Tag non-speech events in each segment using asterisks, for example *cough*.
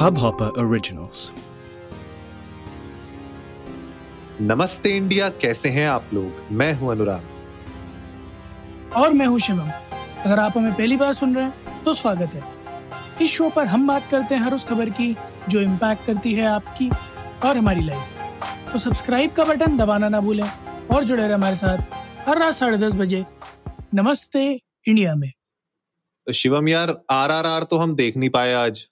Hubhopper Originals. नमस्ते India कैसे हैं आप लोग? मैं हूँ अनुराग। और मैं हूँ शिवम। अगर आप हमें पहली बार सुन रहे हैं तो स्वागत है। इस शो पर हम बात करते हैं हर उस खबर की जो इम्पैक्ट करती है आपकी और हमारी लाइफ तो सब्सक्राइब का बटन दबाना ना भूलें और जुड़े रहे हमारे साथ हर रात साढ़े दस बजे। नमस्ते इंडिया में। तो शिवम यार आर आर आर तो हम देख नहीं पाए आज।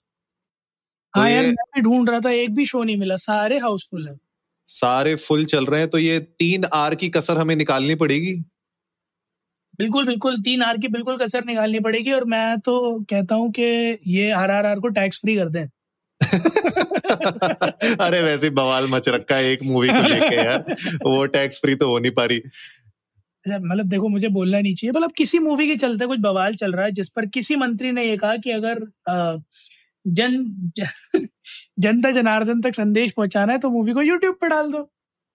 हाँ यार मैं भी ढूंढ रहा था एक भी शो नहीं मिला सारे हाउसफुल है। सारे फुल चल रहे हैं तो ये तीन आर की कसर हमें निकालनी पड़ेगी? बिल्कुल बिल्कुल तीन आर की बिल्कुल कसर निकालनी पड़ेगी और मैं तो कहता हूँ कि ये आर आर आर को टैक्स फ्री कर दें। *laughs* अरे वैसे बवाल मच रखा है एक मूवी को लेके यार वो टैक्स फ्री तो हो नहीं पा रही। अच्छा, मतलब देखो मुझे बोलना नहीं चाहिए मतलब किसी मूवी के चलते कुछ बवाल चल रहा है जिस पर किसी मंत्री ने ये कहा कि अगर अ, जन जनता जनार्दन तक संदेश पहुंचाना है तो मूवी को यूट्यूब पे डाल दो।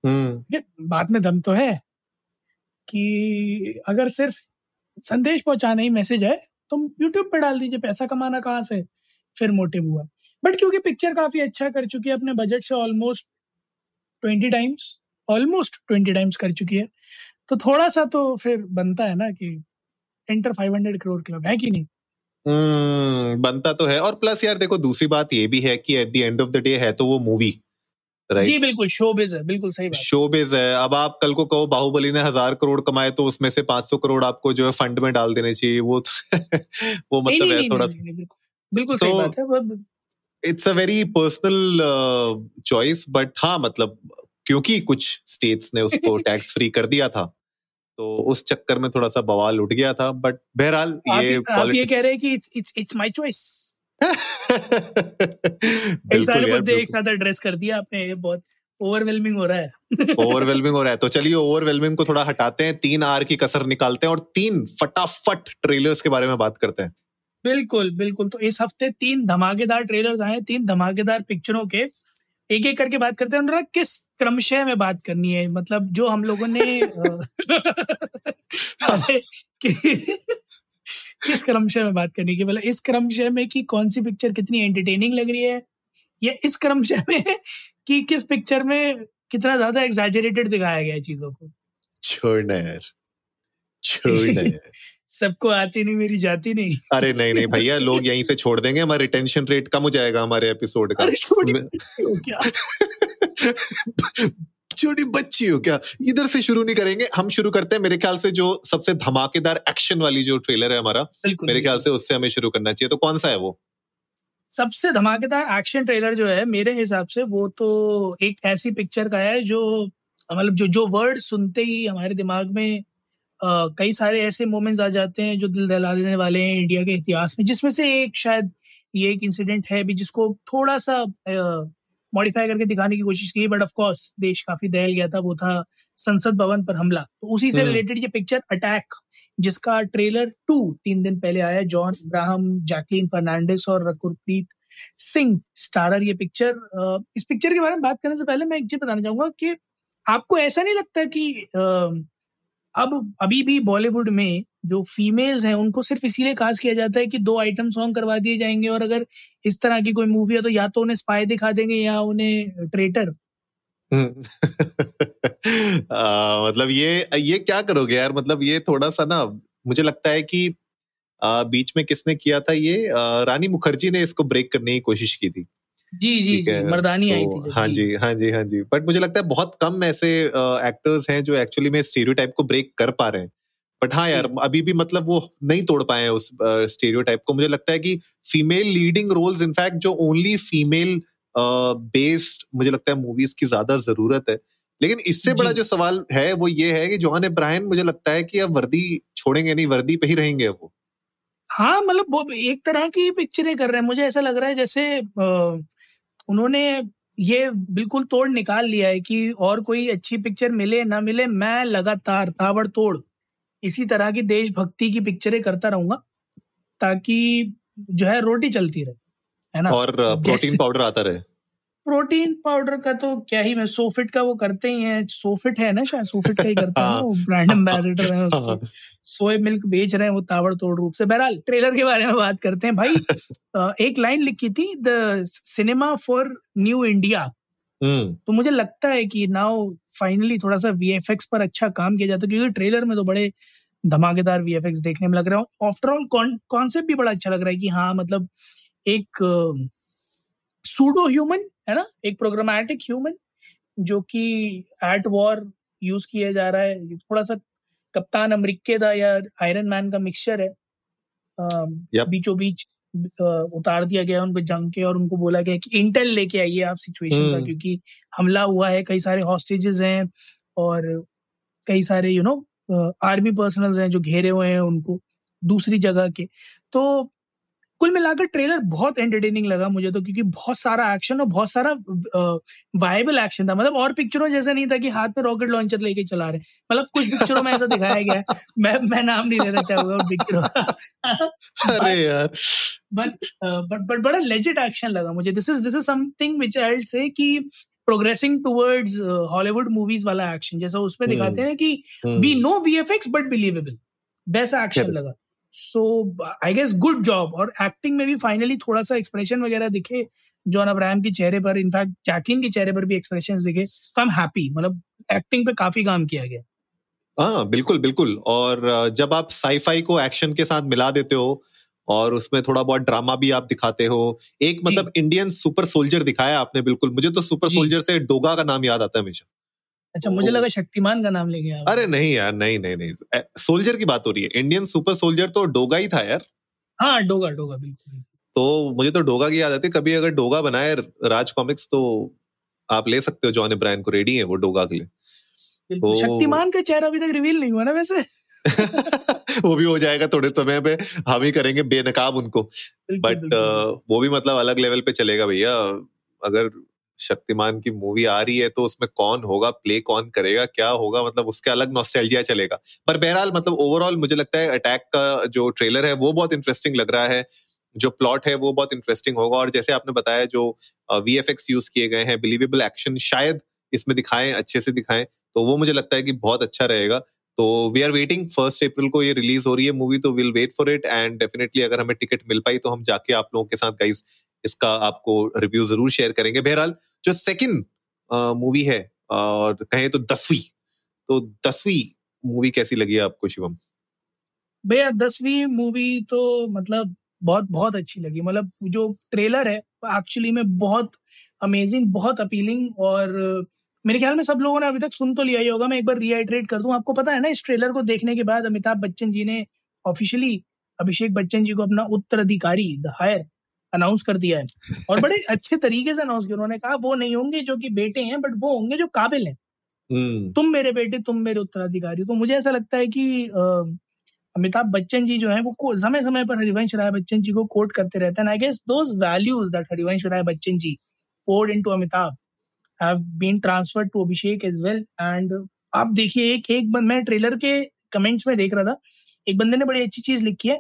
हम्म। बात में दम तो है कि अगर सिर्फ़ संदेश पहुंचाना ही मैसेज है तो यूट्यूब पे डाल दीजिए पैसा कमाना कहाँ से? फिर मोटिव हुआ। बट क्योंकि पिक्चर काफ़ी अच्छा कर चुकी है अपने बजट से almost twenty times almost twenty times कर चुकी है। तो थोड़ा सा तो फिर बनता है ना कि enter five hundred crore club है कि नहीं? हम्म बनता तो है। और प्लस यार देखो दूसरी बात ये भी है कि at the end of the day है तो वो मूवी जी राइट बिल्कुल शोबिज है बिल्कुल सही बात। शोबिज है। अब आप कल को कहो बाहुबली ने हज़ार करोड़ कमाए तो उसमें से 500 करोड़ आपको जो है फंड में डाल देने चाहिए। वो तो *laughs* वो मतलब नहीं है नहीं, थोड़ा नहीं, नहीं, बिल्कुल बिल्कुल सही तो बात है। It's a very personal choice but हाँ मतलब क्योंकि कुछ स्टेट्स ने उसको *laughs* टैक्स फ्री कर दिया था। तो उस चक्कर में थोड़ा सा बवाल उठ गया था बट बहरहाल ये आप ये कह रहे हैं कि it's it's it's my choice बिल्कुल सारे मुद्दे एक साथ एड्रेस कर दिया आपने ये बहुत ओवरवेलमिंग हो रहा है। *laughs* ओवरवेलमिंग हो रहा है। तो चलिए ओवरवेलमिंग को थोड़ा हटाते हैं तीन आर की कसर निकालते हैं और तीन फटाफट ट्रेलर्स के बारे में बात करते हैं। बिल्कुल बिल्कुल। तो इस हफ़्ते तीन धमाकेदार ट्रेलर्स आए तीन धमाकेदार पिक्चरों के। एक एक करके बात करते हैं। अनुराग किस क्रमशः में बात करनी है? मतलब जो हम लोगों ने *laughs* कि- किस क्रमशः में बात करनी है? कि मतलब इस क्रमशः में कि कौन सी पिक्चर कितनी एंटरटेनिंग लग रही है? या इस क्रमशः में कि किस पिक्चर में कितना ज़्यादा एग्जैजरेटेड दिखाया गया है चीज़ों को? छोड़ना यार। यार *laughs* सबको आती नहीं मेरी जाती नहीं। अरे नहीं नहीं भैया लोग यहीं से छोड़ देंगे हमारा रिटेंशन रेट कम हो जाएगा हमारे एपिसोड का। अरे छोटी क्या? *laughs* छोटी बच्ची हो क्या? इधर से शुरू नहीं करेंगे हम शुरू करते हैं मेरे ख्याल से जो सबसे धमाकेदार एक्शन वाली जो ट्रेलर है हमारा मेरे ख्याल से उससे हमें शुरू करना चाहिए। तो कौन सा है वो? सबसे धमाकेदार एक्शन ट्रेलर जो है मेरे हिसाब से वो तो एक ऐसी पिक्चर का है जो मतलब जो जो वर्ड सुनते ही हमारे दिमाग में कई सारे ऐसे मोमेंट्स आ जाते हैं जो दिल दहला देने वाले हैं इंडिया के इतिहास में जिसमें से एक शायद ये एक इंसिडेंट है भी जिसको थोड़ा सा मॉडिफाई करके दिखाने की कोशिश की बट ऑफ़ कोर्स देश काफ़ी दहल गया था वो था संसद भवन पर हमला तो उसी से हम्म। रिलेटेड ये पिक्चर अटैक जिसका ट्रेलर टू तीन दिन पहले आया जॉन अब्राहम जैकलीन फर्नांडिस और रकुरप्रीत सिंह स्टारर ये पिक्चर इस पिक्चर के बारे में बात करने से पहले मैं एक चीज़ बताना चाहूँगा कि आपको ऐसा नहीं लगता कि अब अभी भी बॉलीवुड में जो फीमेल्स हैं उनको सिर्फ़ इसीलिए कास्ट किया जाता है कि दो आइटम सॉन्ग करवा दिए जाएँगे और अगर इस तरह की कोई मूवी है तो या तो उन्हें स्पाई दिखा देंगे या उन्हें ट्रेटर *laughs* आ, मतलब ये ये क्या करोगे यार? मतलब ये थोड़ा सा ना मुझे लगता है कि आ, बीच में किसने किया था ये? आ, रानी मुखर्जी ने इसको ब्रेक करने की कोशिश की थी। जी जी जी मर्दानी आई तो थी हाँ जी। हाँ जी हाँ जी बट मुझे लगता है बहुत कम ऐसे एक्टर्स हैं जो एक्चुअली में स्टीरियोटाइप को ब्रेक कर पा रहे हैं। बट हाँ यार अभी भी मतलब वो नहीं तोड़ पाए हैं उस स्टीरियोटाइप को। मुझे लगता है कि female leading roles in fact जो ओनली फीमेल बेस्ड मुझे लगता है मूवीज़ की ज़्यादा ज़रूरत है। लेकिन इससे बड़ा जो सवाल है वो ये है कि जॉन इब्राहिम मुझे लगता है कि अब वर्दी छोड़ेंगे नहीं वर्दी पे ही रहेंगे वो। हाँ मतलब वो एक तरह की पिक्चरें कर रहे हैं। मुझे ऐसा लग रहा है जैसे अ, उन्होंने ये बिल्कुल तोड़ निकाल लिया है कि और कोई अच्छी पिक्चर मिले ना मिले मैं लगातार ताबड़तोड़ इसी तरह की देशभक्ति की पिक्चरें करता रहूँगा ताकि जो है रोटी चलती रहे है ना? और प्रोटीन पाउडर आता रहे। प्रोटीन पाउडर का तो क्या ही मैं सोफिट का वो करते ही हैं सोफिट है ना शायद सोफिट का ही करता है वो ब्रांड एम्बेसडर है उसके। सोए मिल्क बेच रहे हैं वो ताबड़तोड़ रूप से। बहरहाल ट्रेलर के बारे में बात करते हैं। भाई *laughs* एक लाइन लिखी थी the cinema for new India तो मुझे लगता है कि नाउ फाइनली थोड़ा सा वीएफएक्स पर अच्छा काम किया जाता है क्योंकि ट्रेलर में तो बड़े धमाकेदार वीएफएक्स देखने में लग रहा है। आफ्टर ऑल कॉन्सेप्ट भी बड़ा अच्छा लग रहा है कि हाँ मतलब एक सूडो ह्यूमन है ना? एक प्रोग्रामेटिक ह्यूमन जो कि एट वॉर यूज़ किया जा रहा है। थोड़ा सा कप्तान अमरीके का या आयरन मैन का मिक्सचर है। yep. बीचों बीच उतार दिया गया उनको जंग के और उनको बोला गया कि इंटेल लेके आइए आप सिचुएशन का hmm. क्योंकि हमला हुआ है। कई सारे हॉस्टेजेस हैं और कई सारे you you know know, army personnels हैं जो घेरे हुए हैं उनको दूसरी जगह के। तो कुल मिलाकर ट्रेलर बहुत एंटरटेनिंग लगा मुझे तो क्योंकि बहुत सारा एक्शन और बहुत सारा वायबल एक्शन था। मतलब और पिक्चरों जैसा नहीं था कि हाथ में रॉकेट लॉन्चर लेके चला रहे मतलब कुछ पिक्चरों में ऐसा दिखाया गया है। *laughs* मैं मैं नाम नहीं लेना चाहूँगा उन पिक्चरों *laughs* अरे यार। बट बट बट बड़ा लेजिट एक्शन लगा मुझे। This is this is something which I say कि प्रोग्रेसिंग टुवर्ड्स हॉलीवुड मूवीज़ वाला एक्शन जैसा उसमें दिखाते हैं कि we know VFX but believable वैसा एक्शन लगा। So I guess good job और एक्टिंग में भी फाइनली थोड़ा सा एक्सप्रेशन वगैरह दिखे जॉन अब्राहम के चेहरे पर इनफैक्ट जैकलिन के चेहरे पर भी एक्सप्रेशन दिखे तो आई एम हैप्पी मतलब एक्टिंग पे काफ़ी काम किया गया। हाँ बिल्कुल बिल्कुल। और जब आप साईफाई को एक्शन के साथ मिला देते हो और उसमें थोड़ा बहुत ड्रामा भी आप दिखाते हो एक मतलब इंडियन सुपर सोल्जर दिखाया आपने बिल्कुल। मुझे तो सुपर सोल्जर से डोगा का नाम याद आता है हमेशा। अच्छा मुझे लगा शक्तिमान का नाम ले गया अरे नहीं यार नहीं नहीं नहीं। सोल्जर की बात हो रही है। इंडियन सुपर सोल्जर तो डोगा ही था यार। हाँ डोगा डोगा बिल्कुल। तो मुझे तो डोगा की याद आती है। कभी अगर डोगा बनाए राज कॉमिक्स तो आप ले सकते हो जॉन इब्राहिम को। रेडी है वो डोगा के लिए। तो शक्तिमान का चेहरा अभी तक रिवील नहीं हुआ ना वैसे। *laughs* वो भी हो जाएगा थोड़े समय पे। हम ही करेंगे बेनकाब उनको। बट वो भी मतलब अलग लेवल पे चलेगा भैया। अगर शक्तिमान की मूवी आ रही है तो उसमें कौन होगा प्ले कौन करेगा, क्या होगा मतलब उसके अलग नॉस्टैल्जिया चलेगा। पर बहरहाल मतलब ओवरऑल मुझे लगता है अटैक का जो ट्रेलर है, वो बहुत इंटरेस्टिंग लग रहा है। जो प्लॉट है, वो बहुत इंटरेस्टिंग होगा। और जैसे आपने बताया, जो वी एफ़ एक्स यूज़ किए गए हैं बिलीवेबल एक्शन शायद इसमें दिखाएँ, अच्छे से दिखाएँ तो वो मुझे लगता है कि बहुत अच्छा रहेगा। तो we are waiting first April को ये रिलीज़ हो रही है मूवी तो will wait for it and definitely अगर हमें टिकट मिल पाई तो हम जाके आप लोगों के साथ गाइज़ इसका आपको रिव्यू ज़रूर शेयर करेंगे। बहरहाल, जो सेकंड मूवी है, और कहें तो दसवीं तो दसवीं मूवी कैसी लगी आपको, शिवम? भैया, दसवीं मूवी तो मतलब बहुत बहुत अच्छी लगी। मतलब जो ट्रेलर है एक्चुअली में बहुत अमेजिंग बहुत अपीलिंग और मेरे ख्याल में सब लोगों ने अभी तक सुन तो लिया ही होगा। मैं एक बार रिहाइड्रेट कर दूँ, आपको पता है ना, इस ट्रेलर को देखने के बाद अमिताभ बच्चन जी ने ऑफिशियली अभिषेक बच्चन जी को अपना उत्तराधिकारी द हायर अनाउंस कर दिया है। और बड़े अच्छे तरीके से अनाउंस किया। उन्होंने कहा वो नहीं होंगे जो कि बेटे हैं बट वो होंगे जो काबिल हैं। हम्म। तुम मेरे बेटे तुम मेरे उत्तराधिकारी तो मुझे ऐसा लगता है कि अमिताभ बच्चन जी जो है वो समय समय पर हरिवंश राय बच्चन जी को कोट करते रहते हैं। I guess those values that Harivansh Rai Bachchan ji poured into Amitabh have been transferred to Abhishek as well and आप देखिए एक एक बंद मैं ट्रेलर के कमेंट्स में देख रहा था। एक बंदे ने बड़ी अच्छी चीज़ लिखी है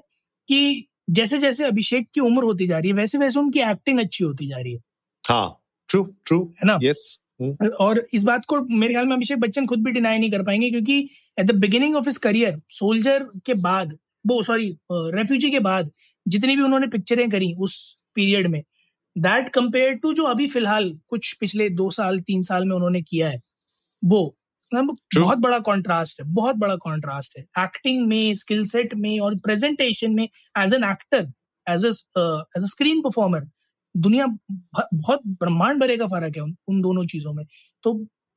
कि जैसे जैसे अभिषेक की उम्र होती जा रही है वैसे वैसे उनकी एक्टिंग अच्छी होती जा रही है। हाँ ट्रू ट्रू है ना? यस और इस बात को मेरे ख्याल में अभिषेक बच्चन खुद भी डिनाई नहीं कर पाएँगे क्योंकि at the beginning of his career soldier के बाद वो सॉरी रेफ्यूजी के बाद जितनी भी उन्होंने पिक्चरें करी उस पीरियड में दैट कंपेयर टू जो अभी फ़िलहाल कुछ पिछले दो साल तीन साल में उन्होंने किया है वो मतलब बहुत बड़ा कॉन्ट्रास्ट है बहुत बड़ा कॉन्ट्रास्ट है। एक्टिंग में स्किल सेट में और प्रेजेंटेशन में as an actor as as a screen performer दुनिया बहुत ब्रह्मांड भरे का फ़र्क है उन, उन दोनों चीज़ों में। तो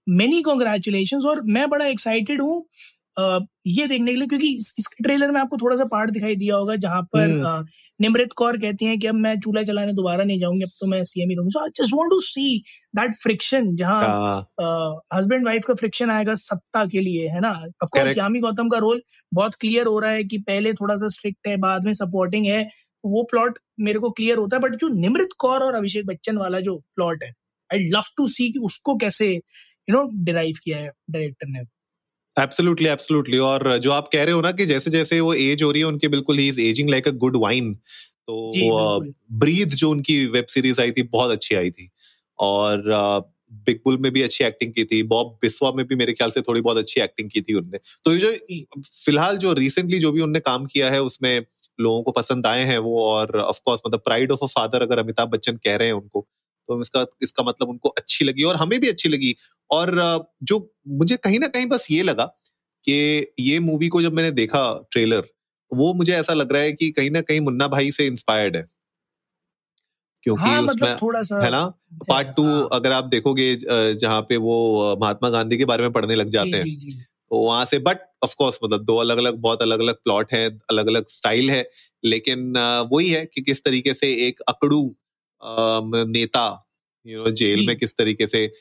मेनी कॉन्ग्रेचुलेशन और मैं बड़ा एक्साइटेड हूँ ये देखने के लिए क्योंकि इस, इसके ट्रेलर में आपको थोड़ा सा पार्ट दिखाई दिया होगा जहाँ पर हम्म। निमृत कौर कहती हैं कि अब मैं चूल्हा चलाने दोबारा नहीं जाऊँगी अब तो मैं सीएम ही रहूँगी। So I just want to see that friction जहाँ हस्बैंड वाइफ का फ्रिक्शन आएगा सत्ता के लिए है ना? ऑफ़ कोर्स यामी गौतम का रोल बहुत क्लियर हो रहा है कि पहले थोड़ा सा स्ट्रिक्ट है बाद में सपोर्टिंग है वो प्लॉट मेरे को क्लियर होता है बट जो निमृत कौर और अभिषेक बच्चन वाला जो प्लॉट है आई लव टू सी कि उसको कैसे यू नो डिराइव किया है डायरेक्टर ने। एब्सोल्युटली एब्सोल्युटली और जो आप कह रहे हो ना कि जैसे जैसे वो एज हो रही है उनकी बिल्कुल ही is ageing like a good wine तो ब्रीथ जो उनकी वेब सीरीज़ आई थी बहुत अच्छी आई थी। और बिग बुल में भी अच्छी एक्टिंग की थी बॉब बिस्वा में भी मेरे ख्याल से थोड़ी बहुत अच्छी एक्टिंग की थी उनने। तो ये जो फ़िलहाल जो रिसेंटली जो भी उनने काम किया है उसमें लोगों को पसंद आए हैं वो और ऑफ़ कोर्स मतलब प्राइड ऑफ़ अ फादर अगर अमिताभ बच्चन कह रहे हैं उनको तो इसका इसका मतलब उनको अच्छी लगी और हमें भी अच्छी लगी। और जो मुझे कहीं ना कहीं बस ये लगा कि ये मूवी को जब मैंने देखा ट्रेलर वो मुझे ऐसा लग रहा है कि कहीं ना कहीं मुन्ना भाई से इंस्पायर्ड है। क्योंकि हाँ, उसमें मतलब थोड़ा सा है ना? पार्ट टू हाँ. अगर आप देखोगे जहाँ पे वो महात्मा गांधी के बारे में पढ़ने लग जाते हैं तो वहाँ से बट ऑफ़ कोर्स मतलब दो अलग अलग बहुत अलग अलग प्लॉट है अलग अलग स्टाइल है लेकिन वही है कि किस तरीके से एक अकड़ू नेता यू नो जेल में किस तरीके से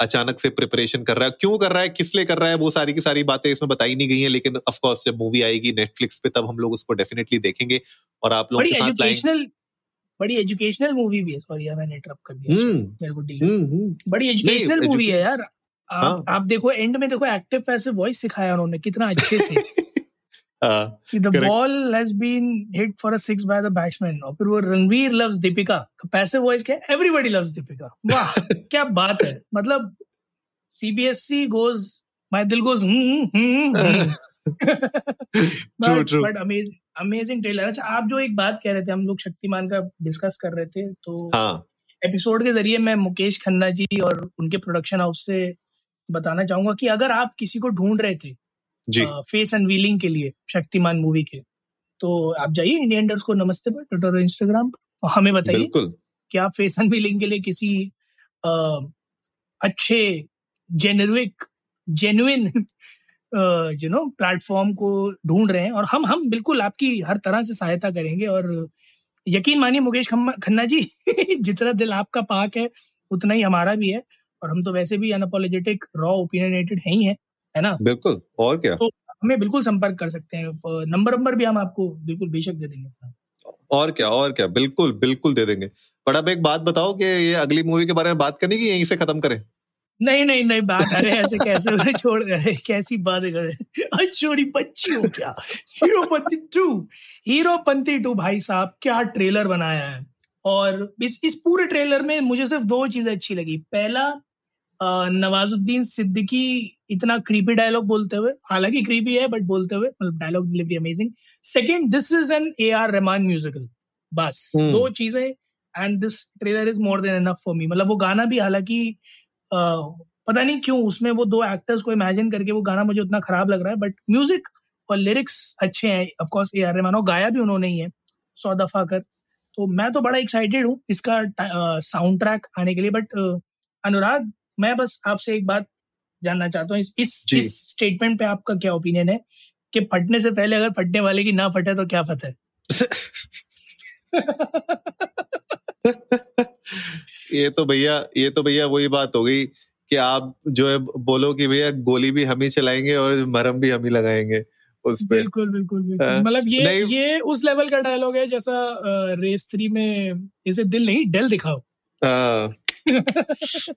अचानक से प्रिपरेशन कर रहा है क्यों कर रहा है किस लिए कर रहा है वो सारी की सारी बातें इसमें बताई नहीं गई हैं लेकिन ऑफ़ कोर्स जब मूवी आएगी नेटफ्लिक्स पे तब हम लोग उसको डेफिनेटली देखेंगे और आप लोग के साथ लाएँगे बड़ी एजुकेशनल मूवी भी है सॉरी यार मैंने इंटरप्ट कर दिया हम्म। मेरे को डील हम्म, हम्म। बड़ी एजुकेशनल मूवी है यार आप, हाँ। आप देखो एंड में देखो एक्टिव पैसिव वॉइस सिखाया उन्होंने कितना अच्छे से *laughs* the ball has been hit for a six by the batsman और फिर वो Ranveer loves Deepika. Passive voice क्या एवरीबॉडी लव्स दीपिका। वाह *laughs* क्या बात है। मतलब CBSE goes my dil goes but amazing amazing trailer अच्छा आप जो एक बात कह रहे थे हम लोग शक्तिमान का डिस्कस कर रहे थे तो हाँ. एपिसोड के ज़रिए मैं मुकेश खन्ना जी और उनके प्रोडक्शन हाउस से बताना चाहूँगा कि अगर आप किसी को ढूंढ रहे थे फेस अनवीलिंग के लिए शक्तिमान मूवी के। तो आप जाइए इंडियन डर्स को नमस्ते पर ट्विटर और इंस्टाग्राम पर और हमें बताइए कि आप फेस अनवीलिंग के लिए किसी आ, अच्छे generic genuine you know platform को ढूंढ रहे हैं। और हम हम बिल्कुल आपकी हर तरह से सहायता करेंगे। और यकीन मानिए मुकेश खन्ना जी *laughs* जितना दिल आपका पाक है उतना ही हमारा भी है। और हम तो वैसे भी अनअपोलोजेटिक रॉ ओपिनियनेटेड है ही है। है ना? बिल्कुल और क्या? तो हमें बिल्कुल संपर्क कर सकते हैं। नंबर नंबर भी हम आपको बिल्कुल बेशक दे देंगे। और क्या और क्या? बिल्कुल बिल्कुल दे देंगे। पर अब एक बात बताओ कि ये अगली मूवी के बारे में बात करनी की यहीं से खत्म करें? नहीं नहीं नहीं बात अरे ऐसे कैसे छोड़ गए? कैसी बात कर रहे छोड़ी बच्ची हो क्या? हीरोपंती टू हीरोपंती टू भाई साहब क्या ट्रेलर बनाया है? और इस इस पूरे ट्रेलर में मुझे सिर्फ़ दो चीज़ें अच्छी लगी। पहला नवाजुद्दीन सिद्दीकी इतना क्रीपी डायलॉग बोलते हुए हालाँकि क्रीपी है बट बोलते हुए मतलब dialogue delivery amazing second this is an A R Rahman musical बस hmm. दो चीज़ें and this trailer is more than enough for me मतलब वो गाना भी हालाँकि पता नहीं क्यों उसमें वो दो एक्टर्स को इमेजिन करके वो गाना मुझे उतना खराब लग रहा है बट म्यूज़िक और लिरिक्स अच्छे हैं ऑफकोर्स ए आर रहमान और गाया भी उन्होंने ही है सौ दफ़ा कर। तो मैं तो बड़ा एक्साइटेड हूँ इसका साउंड ट्रैक आने के लिए बट अनुराग मैं बस आपसे एक बात जानना चाहता हूँ। इस इस, इस स्टेटमेंट पे आपका क्या ओपिनियन है कि फटने से पहले अगर फटने वाले की ना फटे तो क्या फटे ये तो भैया ये तो भैया वही बात हो गई कि आप जो है बोलो कि भैया गोली भी हम ही चलाएँगे और मरम भी हम ही लगाएँगे उस पे। बिल्कुल बिल्कुल बिल्कुल। हाँ। मतलब ये ये उस लेवल का डायलॉग है जैसा रेस थ्री में इसे दिल नहीं डेल दिखाओ। हाँ।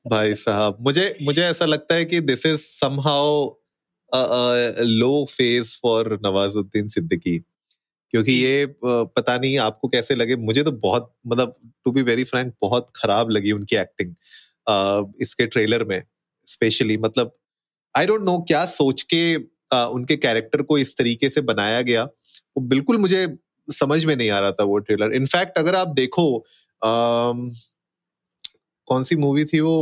भाई साहब, मुझे मुझे ऐसा लगता है कि this is somehow low phase for Nawazuddin Siddiqui क्योंकि ये पता नहीं आपको कैसे लगे, मुझे तो बहुत मतलब टू बी वेरी फ्रैंक बहुत खराब लगी उनकी एक्टिंग इसके ट्रेलर में स्पेशली मतलब आई डोंट नो क्या सोच के उनके कैरेक्टर को इस तरीके से बनाया गया। वो बिल्कुल मुझे समझ में नहीं आ रहा था वो ट्रेलर इनफैक्ट अगर आप देखो कौन सी मूवी थी वो?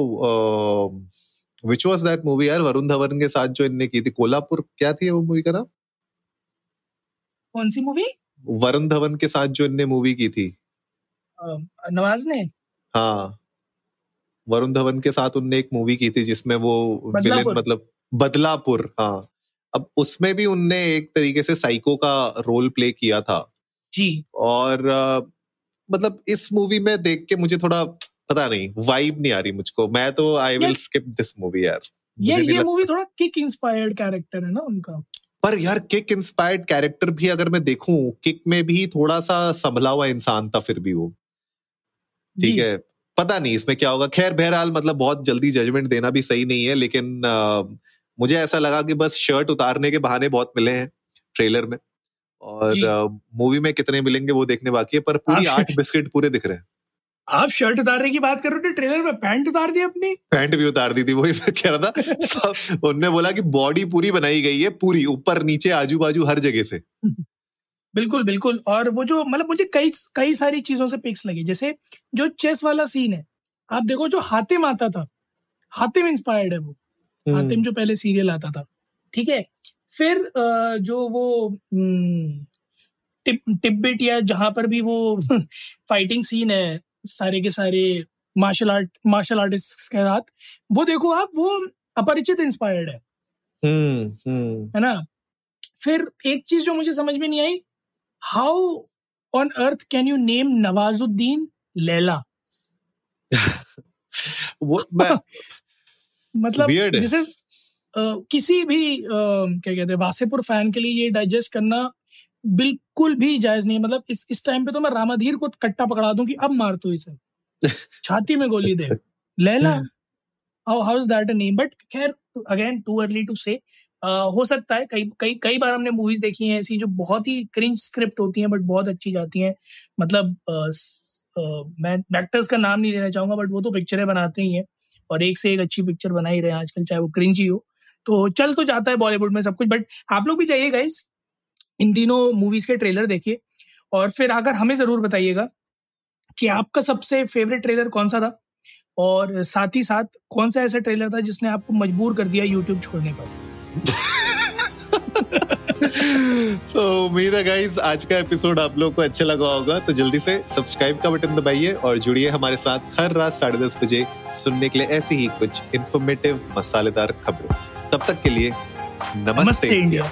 विच वॉज़ दैट मूवी यार? वरुण धवन के साथ जो इनने की थी। कोल्हापुर क्या थी वो मूवी का नाम? कौन सी मूवी वरुण धवन के साथ जो इनने मूवी की थी। नवाज़ ने? हाँ। वरुण धवन के साथ उनने एक मूवी की थी जिसमें वो विलेन मतलब बदलापुर हाँ। अब उसमें भी उनने एक तरीके से साइको का रोल प्ले किया था। जी। और आ, मतलब इस मूवी में देख के मुझे थोड़ा पता नहीं वाइब नहीं आ रही मुझको। मैं तो I will skip this movie यार। यार ये मूवी थोड़ा किक इंस्पायर्ड कैरेक्टर है ना उनका। पर यार किक इंस्पायर्ड कैरेक्टर भी अगर मैं देखूँ किक में भी थोड़ा सा संभला हुआ इंसान था फिर भी वो। ठीक है? पता नहीं इसमें क्या होगा। खैर बहरहाल मतलब बहुत जल्दी जजमेंट देना भी सही नहीं है लेकिन आ, मुझे ऐसा लगा कि बस शर्ट उतारने के बहाने बहुत मिले हैं ट्रेलर में। और मूवी में कितने मिलेंगे वो देखने बाकी है पर पूरी आठ बिस्किट पूरे दिख रहे हैं। आप शर्ट उतारने की बात कर रहे थे ट्रेलर में पैंट उतार दी अपनी। पैंट भी उतार दी थी वही मैं कह रहा था। सब उनने बोला कि बॉडी पूरी बनाई गई है पूरी ऊपर नीचे आजू बाजू हर जगह से। बिल्कुल बिल्कुल। और वो जो मतलब मुझे कई कई सारी चीज़ों से पिक्स लगी। जैसे जो चेस वाला सीन है आप देखो जो हातिम आता था हातिम इंस्पायर्ड है वो। हम्म। हातिम जो पहले सीरियल आता था ठीक है? फिर जो वो हम्म, टिप टिब्बेट या जहाँ पर भी वो *laughs* फाइटिंग सीन है सारे के सारे मार्शल आर्ट मार्शल आर्टिस्ट के साथ। वो देखो आप वो अपरिचित इंस्पायर्ड है। हम्म हम्म। है ना? फिर एक चीज़ जो मुझे समझ में नहीं आई how on earth can you name Nawazuddin Laila? *laughs* *laughs* मतलब दिस इज़ किसी भी अ, क्या कहते हैं वासेपुर फ़ैन के लिए ये डाइजेस्ट करना बिल्कुल भी जायज़ नहीं है। मतलब इस इस टाइम पे तो मैं रामाधीर को कट्टा पकड़ा दूँ कि अब मार तो इसे। *laughs* छाती में गोली दे। Laila how how is that a name but खैर again too early to say हो सकता है कई कई कई बार हमने मूवीज़ देखी हैं ऐसी जो बहुत ही क्रिंज स्क्रिप्ट होती हैं बट बहुत अच्छी जाती हैं। मतलब मैं एक्टर्स का नाम नहीं लेना चाहूँगा बट वो तो पिक्चरें बनाते ही हैं। और एक से एक अच्छी पिक्चर बना ही रहे हैं आजकल चाहे वो क्रिंज ही हो। तो चल तो जाता है बॉलीवुड में सब कुछ बट आप लोग भी जाइए गाइस इन तीनों मूवीज़ के ट्रेलर देखिए। और फिर आकर हमें ज़रूर बताइएगा कि आपका सबसे फेवरेट ट्रेलर कौन सा था? और साथ ही साथ कौन सा ऐसा ट्रेलर था जिसने आपको मजबूर कर दिया यूट्यूब छोड़ने पर? *laughs* तो उम्मीद है गाइस आज का एपिसोड आप लोग को अच्छा लगा होगा। तो जल्दी से सब्सक्राइब का बटन दबाइए और जुड़िए हमारे साथ हर रात साढ़े दस बजे सुनने के लिए ऐसी ही कुछ इंफॉर्मेटिव मसालेदार खबरें। तब तक के लिए नमस्ते, नमस्ते इंडिया